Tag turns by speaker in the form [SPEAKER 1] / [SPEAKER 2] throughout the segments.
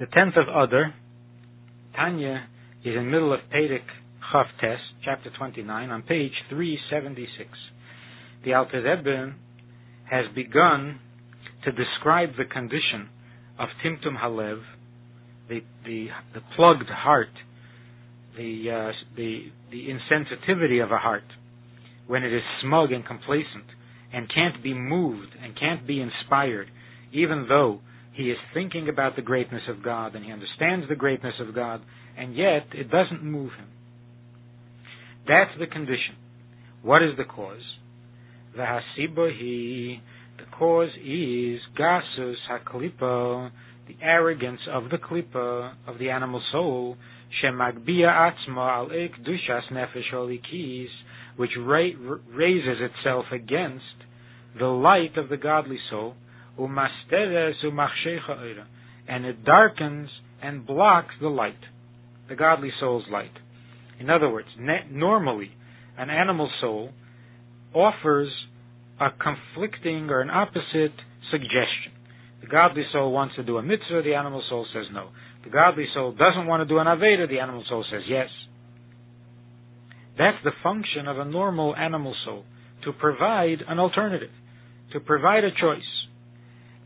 [SPEAKER 1] The tenth of Adar, Tanya is in the middle of Pedic Chav Test, chapter 29, on page 376. The Alter Rebbe has begun to describe the condition of Timtum Halev, the, the, the plugged heart, the, uh, the, the insensitivity of a heart, when it is smug and complacent, and can't be moved, and can't be inspired, even though he is thinking about the greatness of God, and he understands the greatness of God, and yet it doesn't move him. That's the condition. What is the cause? The hasibahi, the cause is gasus haklipa, the arrogance of the klipa, of the animal soul, shemagbia atzma al dushas nefesh olikis, which ra- raises itself against the light of the godly soul, and it darkens and blocks the light, the godly soul's light. In other words, normally, an animal soul offers a conflicting or an opposite suggestion. The godly soul wants to do a mitzvah, the animal soul says no. The godly soul doesn't want to do an aveira, the animal soul says yes. That's the function of a normal animal soul, to provide an alternative, to provide a choice.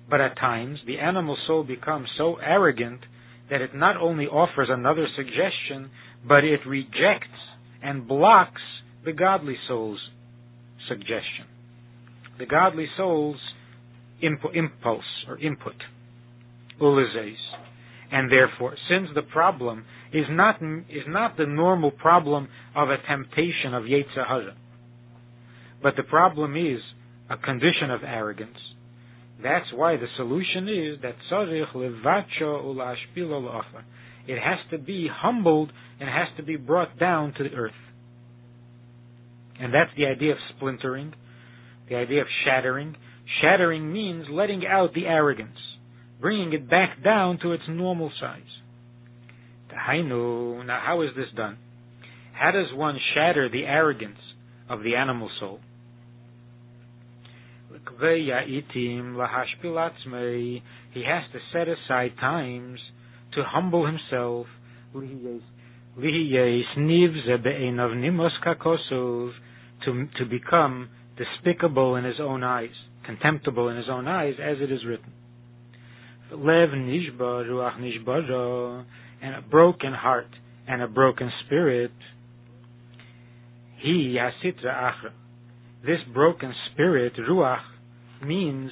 [SPEAKER 1] But at times, the animal soul becomes so arrogant that it not only offers another suggestion, but it rejects and blocks the godly soul's suggestion. The godly soul's imp- impulse or input, ulizes. And therefore, since the problem is not, is not the normal problem of a temptation of Yetzer Hara, but the problem is a condition of arrogance, that's why the solution is that tzarich levacho ulashpilo It has to be humbled and has to be brought down to the earth. And that's the idea of splintering, the idea of shattering. Shattering means letting out the arrogance, bringing it back down to its normal size. Now, how is this done? How does one shatter the arrogance of the animal soul? He has to set aside times to humble himself. To, to become despicable in his own eyes, contemptible in his own eyes, as it is written. And a broken heart and a broken spirit. He yasitra achra. This broken spirit, ruach, means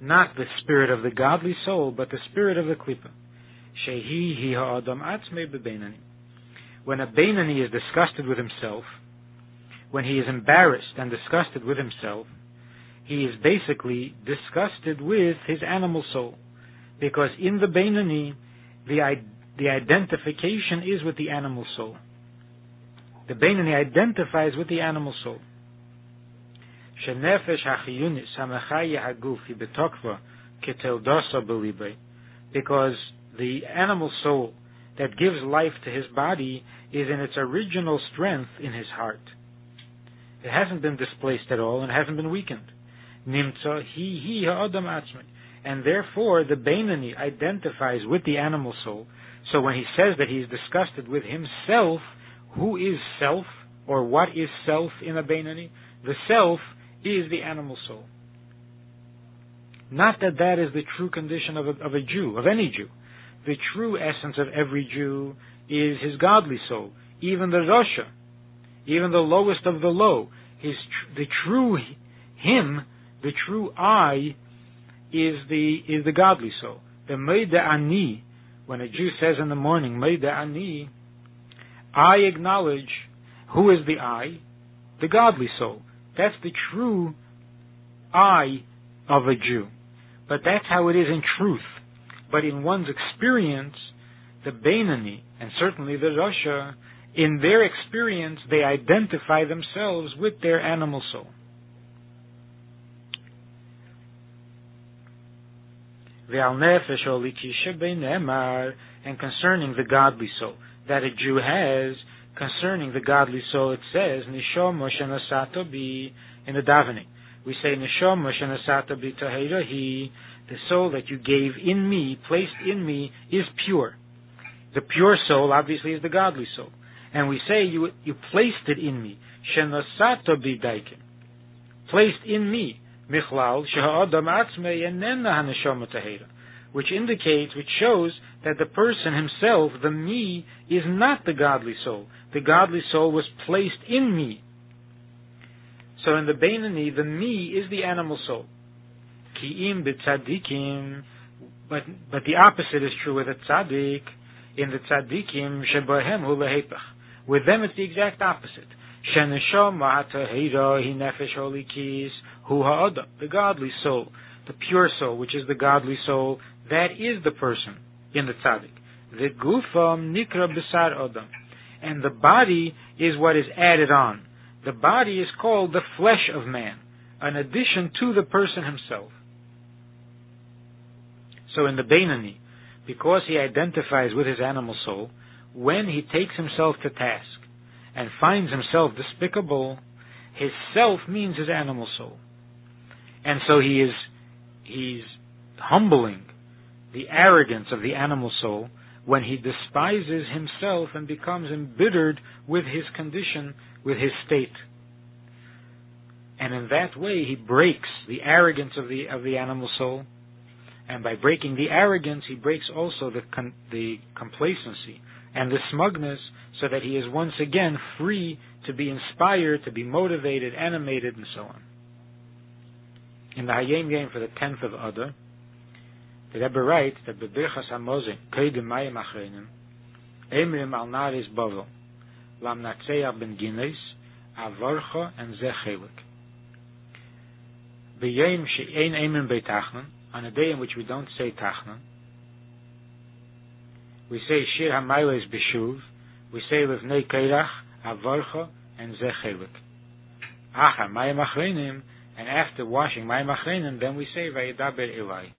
[SPEAKER 1] not the spirit of the godly soul, but the spirit of the klipa. Shehi hi ha'adam atzmei. When a Benani is disgusted with himself, when he is embarrassed and disgusted with himself, he is basically disgusted with his animal soul. Because in the Benani, the, the identification is with the animal soul. The Benani identifies with the animal soul. Shenefesh hachiyunis hamachaya haguf betokva keteldosa belibe, because the animal soul that gives life to his body is in its original strength in his heart. It hasn't been displaced at all and hasn't been weakened. Nimtza he he ha'adam atzmi. And therefore the Bainani identifies with the animal soul. So when he says that he is disgusted with himself, who is self or what is self in a Bainani? The self is the animal soul. Not that that is the true condition of a, of a Jew, of any Jew. The true essence of every Jew is his godly soul. Even the Rasha, even the lowest of the low, his the true him, the true I, is the is the godly soul. The Modeh Ani, when a Jew says in the morning Modeh Ani, I acknowledge who is the I, the godly soul. That's the true I of a Jew. But that's how it is in truth. But in one's experience, the Bainani, and certainly the Rasha, in their experience, they identify themselves with their animal soul. And concerning the godly soul that a Jew has, concerning the godly soul, it says, Nishoma Shanasato bi in the davening. we say neshama shenasata b'tahira he, the soul that you gave in me, placed in me, is pure. The pure soul, obviously, is the godly soul. And we say you, you placed it in me. Shenasata b'daikin. Placed in me. Michlal, sheha'adam atzmei enena haneshama tahira. Which indicates, which shows that the person himself, the me, is not the godly soul. The godly soul was placed in me. So in the Beinani, the me is the animal soul. Ki'im b'tzadikim, but, but the opposite is true with the tzaddik. In the tzaddikim, shebahem hu lehepach. With them it's the exact opposite. Sheneshama ha'tahira hi nefesh holikis hu ha'adam. The godly soul, the pure soul, which is the godly soul, that is the person in the tzaddik. The gufam nikra besar odam. And the body is what is added on. The body is called the flesh of man, an addition to the person himself. So in the Beinani, because he identifies with his animal soul, when he takes himself to task and finds himself despicable, his self means his animal soul. And so he is he's humbling the arrogance of the animal soul when he despises himself and becomes embittered with his condition, with his state. And in that way he breaks the arrogance of the of the animal soul. And by breaking the arrogance, he breaks also the the complacency and the smugness, so that he is once again free to be inspired, to be motivated, animated, and so on. In the Hayom Yom for the tenth of Adar, the Rebbe writes that Bebirchas Hamozin, Keidim Mayim Achreinim, Emrim al Naris Bovel, Lam Natseach Ben Gines, Avorcha and Zechelik. B'yom she'ein Emrim Beitachnan, on a day in which we don't say Tachnan, we say Shir HaMailes B'shuv, we say Levnei Keirach, Avorcha and Zechelik. Acha Mayim Achreinim, and after washing Mayim Achreinim, then we say Vayedaber Elai.